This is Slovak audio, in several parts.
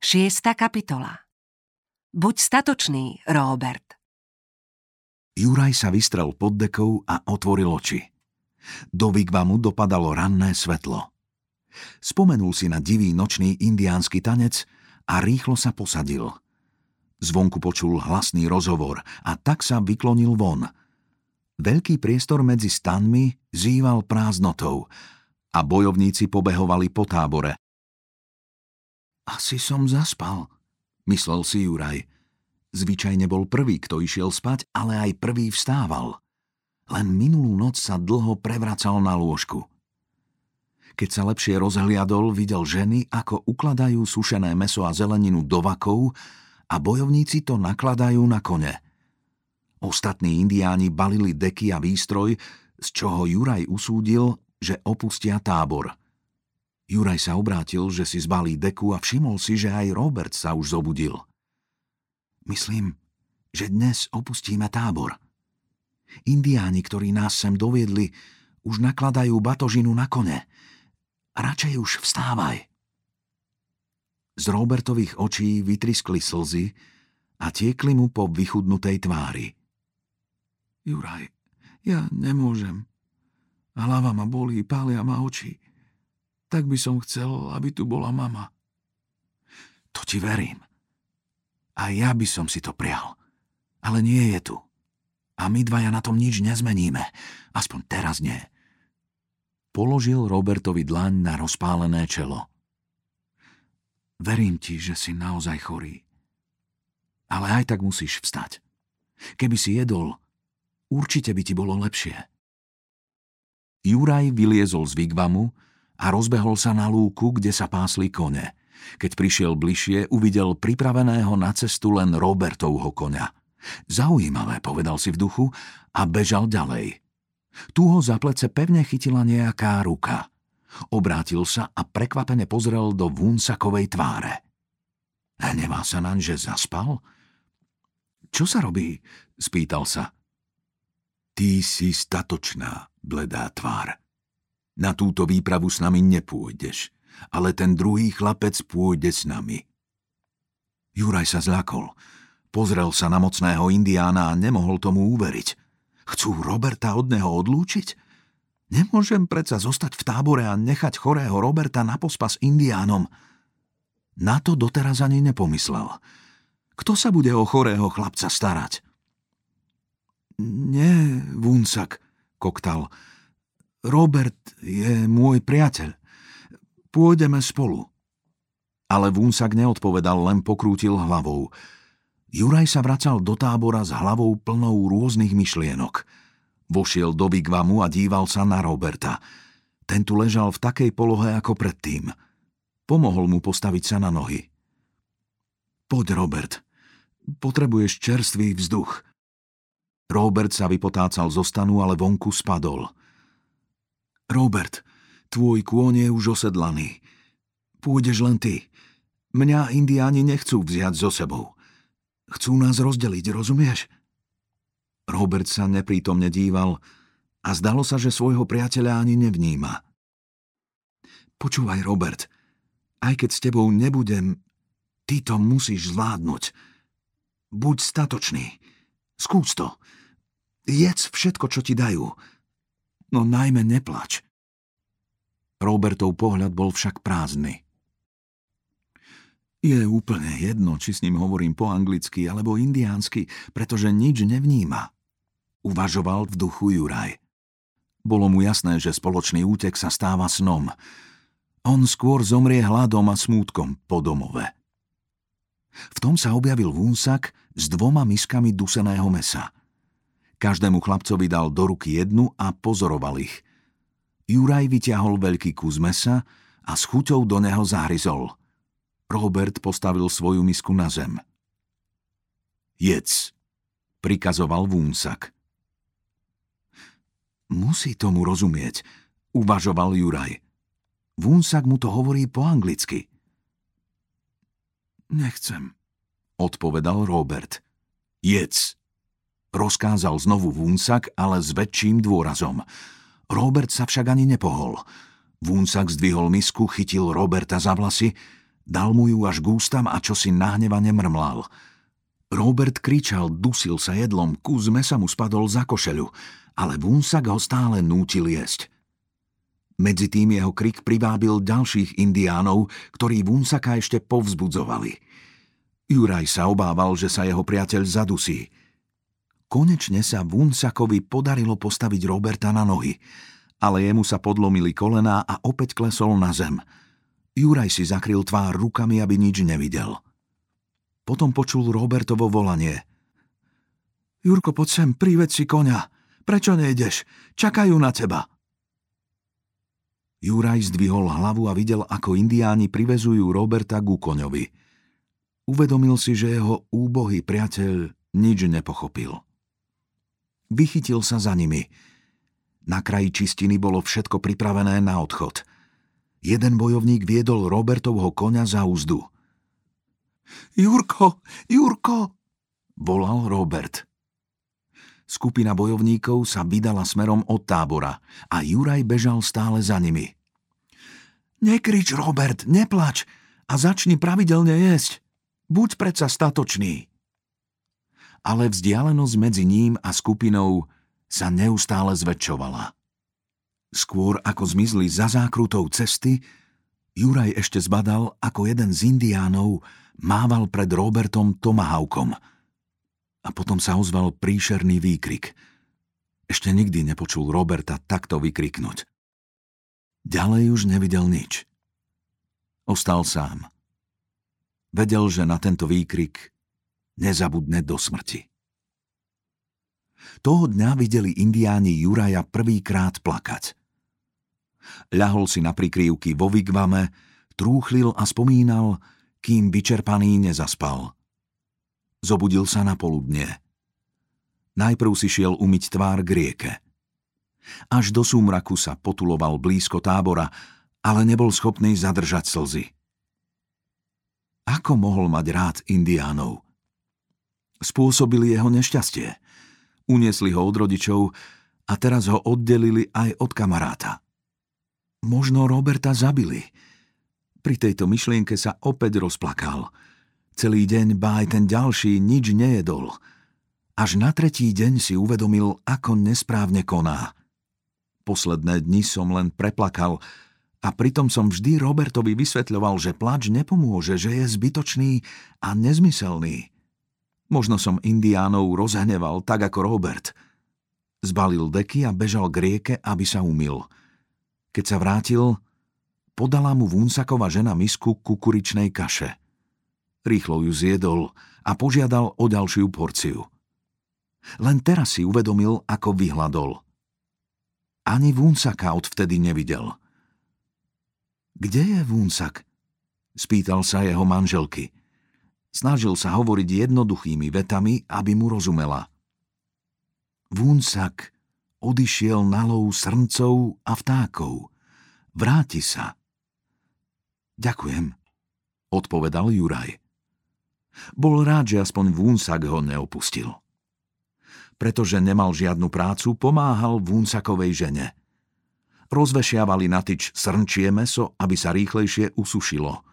Šiesta kapitola Buď statočný, Robert. Juraj sa vystrel pod dekou a otvoril oči. Do Vigvamu dopadalo ranné svetlo. Spomenul si na divý nočný indiánsky tanec a rýchlo sa posadil. Zvonku počul hlasný rozhovor a tak sa vyklonil von. Veľký priestor medzi stanmi zýval prázdnotou a bojovníci pobehovali po tábore. Asi som zaspal, myslel si Juraj. Zvyčajne bol prvý, kto išiel spať, ale aj prvý vstával. Len minulú noc sa dlho prevracal na lôžku. Keď sa lepšie rozhliadol, videl ženy, ako ukladajú sušené meso a zeleninu do vakov a bojovníci to nakladajú na kone. Ostatní indiáni balili deky a výstroj, z čoho Juraj usúdil, že opustia tábor. Juraj sa obrátil, že si zbalí deku a všimol si, že aj Robert sa už zobudil. Myslím, že dnes opustíme tábor. Indiáni, ktorí nás sem doviedli, už nakladajú batožinu na kone. Radšej už vstávaj. Z Robertových očí vytriskli slzy a tiekli mu po vychudnutej tvári. Juraj, ja nemôžem. Hlava ma bolí, pália ma oči tak by som chcel, aby tu bola mama. To ti verím. A ja by som si to prial. Ale nie je tu. A my dvaja na tom nič nezmeníme. Aspoň teraz nie. Položil Robertovi dlaň na rozpálené čelo. Verím ti, že si naozaj chorý. Ale aj tak musíš vstať. Keby si jedol, určite by ti bolo lepšie. Juraj vyliezol z Vigvamu, a rozbehol sa na lúku, kde sa pásli kone. Keď prišiel bližšie, uvidel pripraveného na cestu len Robertovho koňa. Zaujímavé, povedal si v duchu a bežal ďalej. Tu ho za plece pevne chytila nejaká ruka. Obrátil sa a prekvapene pozrel do Vúnsakovej tváre. Hnevá sa naň, že zaspal? Čo sa robí? spýtal sa. Ty si statočná, bledá tvár. Na túto výpravu s nami nepôjdeš, ale ten druhý chlapec pôjde s nami. Juraj sa zľakol. Pozrel sa na mocného indiána a nemohol tomu uveriť. Chcú Roberta od neho odlúčiť? Nemôžem predsa zostať v tábore a nechať chorého Roberta na pospas indiánom. Na to doteraz ani nepomyslel. Kto sa bude o chorého chlapca starať? Nie, Vúnsak, koktal. Robert je môj priateľ. Pôjdeme spolu. Ale Vúnsak neodpovedal, len pokrútil hlavou. Juraj sa vracal do tábora s hlavou plnou rôznych myšlienok. Vošiel do Vigvamu a díval sa na Roberta. Ten tu ležal v takej polohe ako predtým. Pomohol mu postaviť sa na nohy. Poď, Robert. Potrebuješ čerstvý vzduch. Robert sa vypotácal zo stanu, ale vonku spadol. Robert, tvoj kôň je už osedlaný. Pôjdeš len ty. Mňa indiáni nechcú vziať so sebou. Chcú nás rozdeliť, rozumieš? Robert sa neprítomne díval a zdalo sa, že svojho priateľa ani nevníma. Počúvaj, Robert, aj keď s tebou nebudem, ty to musíš zvládnuť. Buď statočný. Skús to. Jedz všetko, čo ti dajú no najmä neplač. Robertov pohľad bol však prázdny. Je úplne jedno, či s ním hovorím po anglicky alebo indiánsky, pretože nič nevníma. Uvažoval v duchu Juraj. Bolo mu jasné, že spoločný útek sa stáva snom. On skôr zomrie hladom a smútkom po domove. V tom sa objavil vúnsak s dvoma miskami duseného mesa – Každému chlapcovi dal do ruky jednu a pozoroval ich. Juraj vyťahol veľký kus mesa a s chuťou do neho zahryzol. Robert postavil svoju misku na zem. Jedz, prikazoval Vúnsak. Musí tomu rozumieť, uvažoval Juraj. Vúnsak mu to hovorí po anglicky. Nechcem, odpovedal Robert. Jedz, Rozkázal znovu Vúnsak, ale s väčším dôrazom. Robert sa však ani nepohol. Vúnsak zdvihol misku, chytil Roberta za vlasy, Dal mu ju až k ústam a čo si nahnevane mrmlal. Robert kričal, dusil sa jedlom, kus mesa mu spadol za košeľu, ale Vúnsak ho stále nútil jesť. Medzi tým jeho krik privábil ďalších indiánov, ktorí Vúnsaka ešte povzbudzovali. Juraj sa obával, že sa jeho priateľ zadusí. Konečne sa Vúnsakovi podarilo postaviť Roberta na nohy, ale jemu sa podlomili kolená a opäť klesol na zem – Juraj si zakryl tvár rukami, aby nič nevidel. Potom počul Robertovo volanie. Jurko, poď sem, prived si konia. Prečo nejdeš? Čakajú na teba. Juraj zdvihol hlavu a videl, ako indiáni privezujú Roberta ku koňovi. Uvedomil si, že jeho úbohý priateľ nič nepochopil. Vychytil sa za nimi. Na kraji čistiny bolo všetko pripravené na odchod – Jeden bojovník viedol Robertovho koňa za úzdu. Jurko, Jurko, volal Robert. Skupina bojovníkov sa vydala smerom od tábora a Juraj bežal stále za nimi. Nekrič, Robert, neplač a začni pravidelne jesť. Buď predsa statočný. Ale vzdialenosť medzi ním a skupinou sa neustále zväčšovala. Skôr ako zmizli za zákrutou cesty, Juraj ešte zbadal, ako jeden z indiánov mával pred Robertom tomahawkom. A potom sa ozval príšerný výkrik. Ešte nikdy nepočul Roberta takto vykriknúť. Ďalej už nevidel nič. Ostal sám. Vedel, že na tento výkrik nezabudne do smrti. Toho dňa videli indiáni Juraja prvýkrát plakať – ľahol si na prikrývky vo vigvame, trúchlil a spomínal, kým vyčerpaný nezaspal. Zobudil sa na poludne. Najprv si šiel umyť tvár k rieke. Až do súmraku sa potuloval blízko tábora, ale nebol schopný zadržať slzy. Ako mohol mať rád indiánov? Spôsobili jeho nešťastie. Uniesli ho od rodičov a teraz ho oddelili aj od kamaráta. Možno Roberta zabili. Pri tejto myšlienke sa opäť rozplakal. Celý deň, ba aj ten ďalší, nič nejedol. Až na tretí deň si uvedomil, ako nesprávne koná. Posledné dni som len preplakal a pritom som vždy Robertovi vysvetľoval, že plač nepomôže, že je zbytočný a nezmyselný. Možno som indiánov rozhneval tak ako Robert. Zbalil deky a bežal k rieke, aby sa umil – keď sa vrátil, podala mu Vúnsakova žena misku kukuričnej kaše. Rýchlo ju zjedol a požiadal o ďalšiu porciu. Len teraz si uvedomil, ako vyhľadol. Ani Vúnsaka odvtedy nevidel. Kde je Vúnsak? Spýtal sa jeho manželky. Snažil sa hovoriť jednoduchými vetami, aby mu rozumela. Vúnsak odišiel na lov srncov a vtákov. Vráti sa. Ďakujem, odpovedal Juraj. Bol rád, že aspoň Vúnsak ho neopustil. Pretože nemal žiadnu prácu, pomáhal Vúnsakovej žene. Rozvešiavali na tyč srnčie meso, aby sa rýchlejšie usušilo.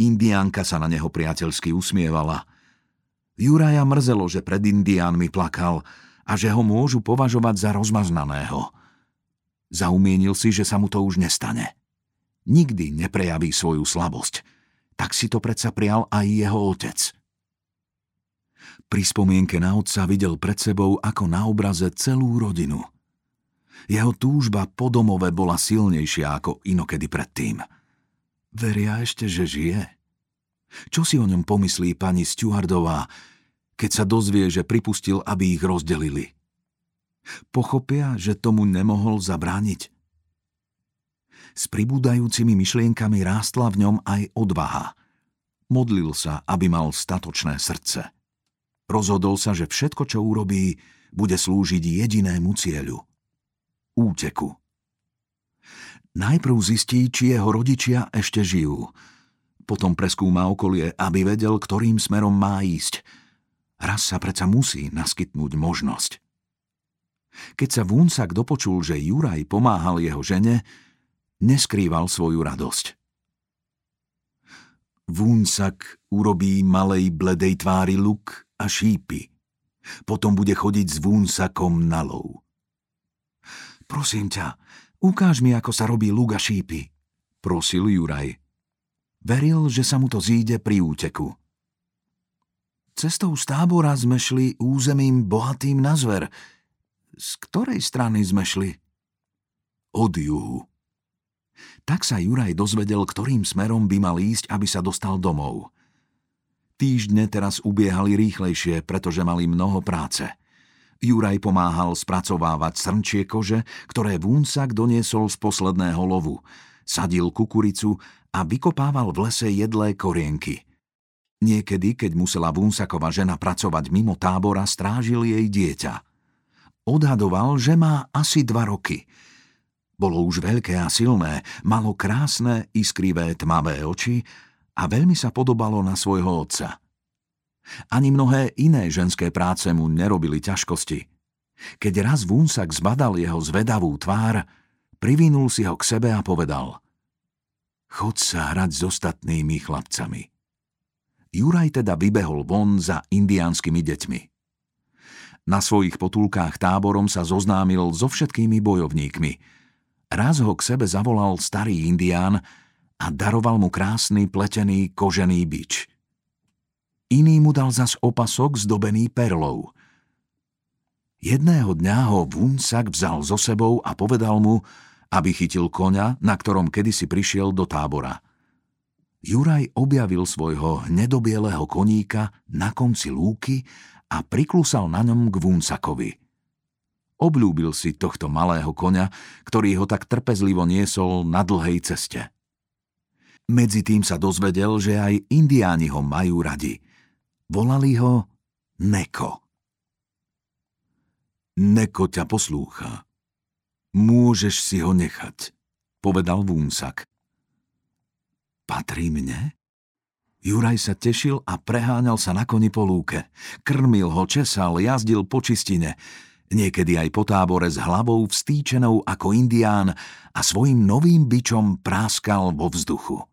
Indiánka sa na neho priateľsky usmievala. Juraja mrzelo, že pred Indiánmi plakal, a že ho môžu považovať za rozmaznaného. Zaumienil si, že sa mu to už nestane. Nikdy neprejaví svoju slabosť. Tak si to predsa prial aj jeho otec. Pri spomienke na otca videl pred sebou ako na obraze celú rodinu. Jeho túžba po domove bola silnejšia ako inokedy predtým. Veria ešte, že žije? Čo si o ňom pomyslí pani Stuardová, keď sa dozvie, že pripustil, aby ich rozdelili. Pochopia, že tomu nemohol zabrániť. S pribúdajúcimi myšlienkami rástla v ňom aj odvaha. Modlil sa, aby mal statočné srdce. Rozhodol sa, že všetko, čo urobí, bude slúžiť jedinému cieľu. Úteku. Najprv zistí, či jeho rodičia ešte žijú. Potom preskúma okolie, aby vedel, ktorým smerom má ísť – Raz sa predsa musí naskytnúť možnosť. Keď sa Vúnsak dopočul, že Juraj pomáhal jeho žene, neskrýval svoju radosť. Vúnsak urobí malej bledej tvári luk a šípy. Potom bude chodiť s vúnsakom na lov. Prosím ťa, ukáž mi, ako sa robí luk a šípy, prosil Juraj. Veril, že sa mu to zíde pri úteku. Cestou z tábora sme šli územím bohatým na zver. Z ktorej strany sme šli? Od juhu. Tak sa Juraj dozvedel, ktorým smerom by mal ísť, aby sa dostal domov. Týždne teraz ubiehali rýchlejšie, pretože mali mnoho práce. Juraj pomáhal spracovávať srnčie kože, ktoré Vúnsak doniesol z posledného lovu. Sadil kukuricu a vykopával v lese jedlé korienky. Niekedy, keď musela Vúnsakova žena pracovať mimo tábora, strážil jej dieťa. Odhadoval, že má asi dva roky – bolo už veľké a silné, malo krásne, iskrivé, tmavé oči a veľmi sa podobalo na svojho otca. Ani mnohé iné ženské práce mu nerobili ťažkosti. Keď raz Vúnsak zbadal jeho zvedavú tvár, privinul si ho k sebe a povedal Chod sa hrať s ostatnými chlapcami. Juraj teda vybehol von za indiánskymi deťmi. Na svojich potulkách táborom sa zoznámil so všetkými bojovníkmi – Raz ho k sebe zavolal starý indián a daroval mu krásny pletený kožený bič. Iný mu dal zas opasok zdobený perlou. Jedného dňa ho Vunsak vzal so sebou a povedal mu, aby chytil koňa, na ktorom kedysi prišiel do tábora. Juraj objavil svojho hnedobieleho koníka na konci lúky a priklusal na ňom k Vunsakovi – Obľúbil si tohto malého koňa, ktorý ho tak trpezlivo niesol na dlhej ceste. Medzi tým sa dozvedel, že aj indiáni ho majú radi. Volali ho Neko. Neko ťa poslúcha. Môžeš si ho nechať, povedal Vúnsak. Patrí mne? Juraj sa tešil a preháňal sa na koni po lúke. Krmil ho, česal, jazdil po čistine niekedy aj po tábore s hlavou vstýčenou ako indián a svojim novým bičom práskal vo vzduchu.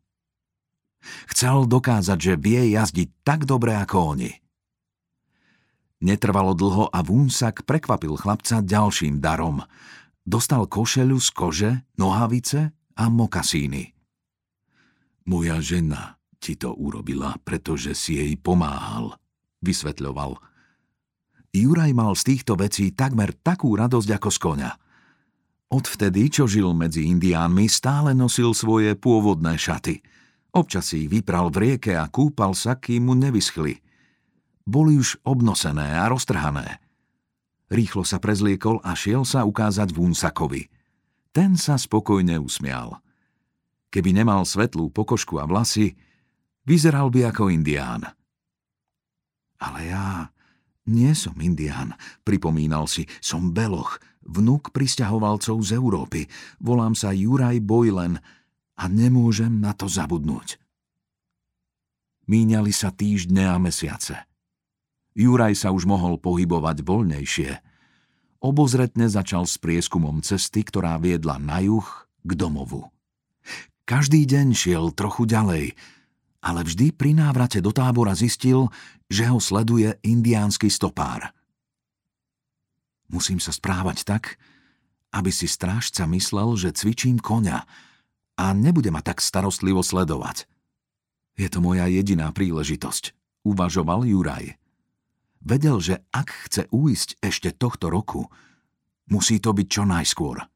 Chcel dokázať, že vie jazdiť tak dobre ako oni. Netrvalo dlho a Vúnsak prekvapil chlapca ďalším darom. Dostal košelu z kože, nohavice a mokasíny. Moja žena ti to urobila, pretože si jej pomáhal, vysvetľoval – Juraj mal z týchto vecí takmer takú radosť ako z konia. Odvtedy, čo žil medzi indiánmi, stále nosil svoje pôvodné šaty. Občas si vypral v rieke a kúpal sa, kým mu nevyschli. Boli už obnosené a roztrhané. Rýchlo sa prezliekol a šiel sa ukázať Vúnsakovi. Ten sa spokojne usmial. Keby nemal svetlú pokožku a vlasy, vyzeral by ako indián. Ale ja nie som indián, pripomínal si, som beloch, vnúk pristahovalcov z Európy. Volám sa Juraj Bojlen a nemôžem na to zabudnúť. Míňali sa týždne a mesiace. Juraj sa už mohol pohybovať voľnejšie. Obozretne začal s prieskumom cesty, ktorá viedla na juh k domovu. Každý deň šiel trochu ďalej, ale vždy pri návrate do tábora zistil, že ho sleduje indiánsky stopár. Musím sa správať tak, aby si strážca myslel, že cvičím koňa a nebude ma tak starostlivo sledovať. Je to moja jediná príležitosť, uvažoval Juraj. Vedel, že ak chce uísť ešte tohto roku, musí to byť čo najskôr –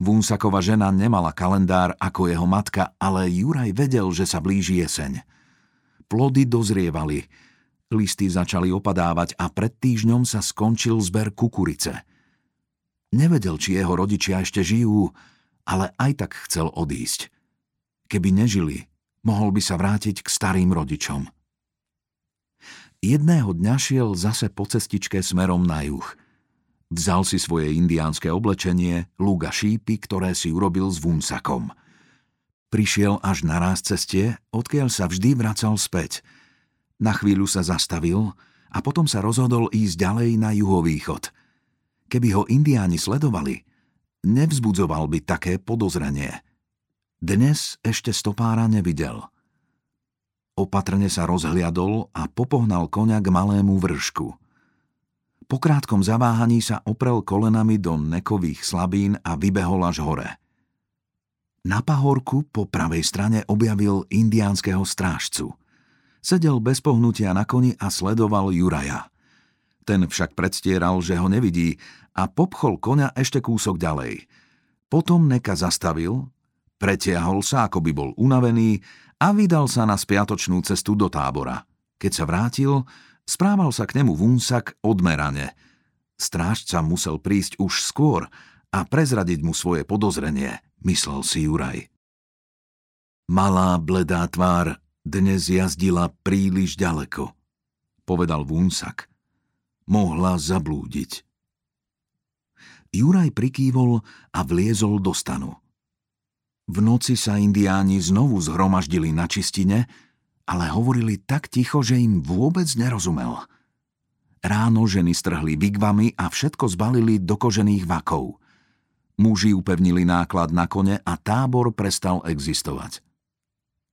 Vúnsakova žena nemala kalendár ako jeho matka, ale Juraj vedel, že sa blíži jeseň. Plody dozrievali, listy začali opadávať a pred týždňom sa skončil zber kukurice. Nevedel, či jeho rodičia ešte žijú, ale aj tak chcel odísť. Keby nežili, mohol by sa vrátiť k starým rodičom. Jedného dňa šiel zase po cestičke smerom na juh – Vzal si svoje indiánske oblečenie, lúga šípy, ktoré si urobil s vúnsakom. Prišiel až na ráz ceste, odkiaľ sa vždy vracal späť. Na chvíľu sa zastavil a potom sa rozhodol ísť ďalej na juhovýchod. Keby ho indiáni sledovali, nevzbudzoval by také podozrenie. Dnes ešte stopára nevidel. Opatrne sa rozhliadol a popohnal koňa k malému vršku. Po krátkom zaváhaní sa oprel kolenami do nekových slabín a vybehol až hore. Na pahorku po pravej strane objavil indiánskeho strážcu. Sedel bez pohnutia na koni a sledoval Juraja. Ten však predstieral, že ho nevidí a popchol koňa ešte kúsok ďalej. Potom Neka zastavil, pretiahol sa, ako by bol unavený a vydal sa na spiatočnú cestu do tábora. Keď sa vrátil, správal sa k nemu vúnsak odmerane. Strážca musel prísť už skôr a prezradiť mu svoje podozrenie, myslel si Juraj. Malá bledá tvár dnes jazdila príliš ďaleko, povedal Vúnsak. Mohla zablúdiť. Juraj prikývol a vliezol do stanu. V noci sa indiáni znovu zhromaždili na čistine, ale hovorili tak ticho, že im vôbec nerozumel. Ráno ženy strhli vigvamy a všetko zbalili do kožených vakov. Muži upevnili náklad na kone a tábor prestal existovať.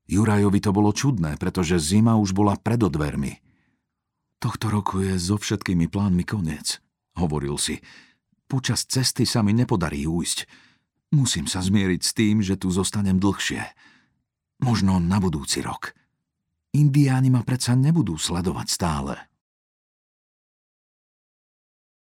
Jurajovi to bolo čudné, pretože zima už bola pred odvermi. Tohto roku je so všetkými plánmi koniec, hovoril si. Počas cesty sa mi nepodarí újsť. Musím sa zmieriť s tým, že tu zostanem dlhšie. Možno na budúci rok. Indiáni ma predsa nebudú sledovať stále.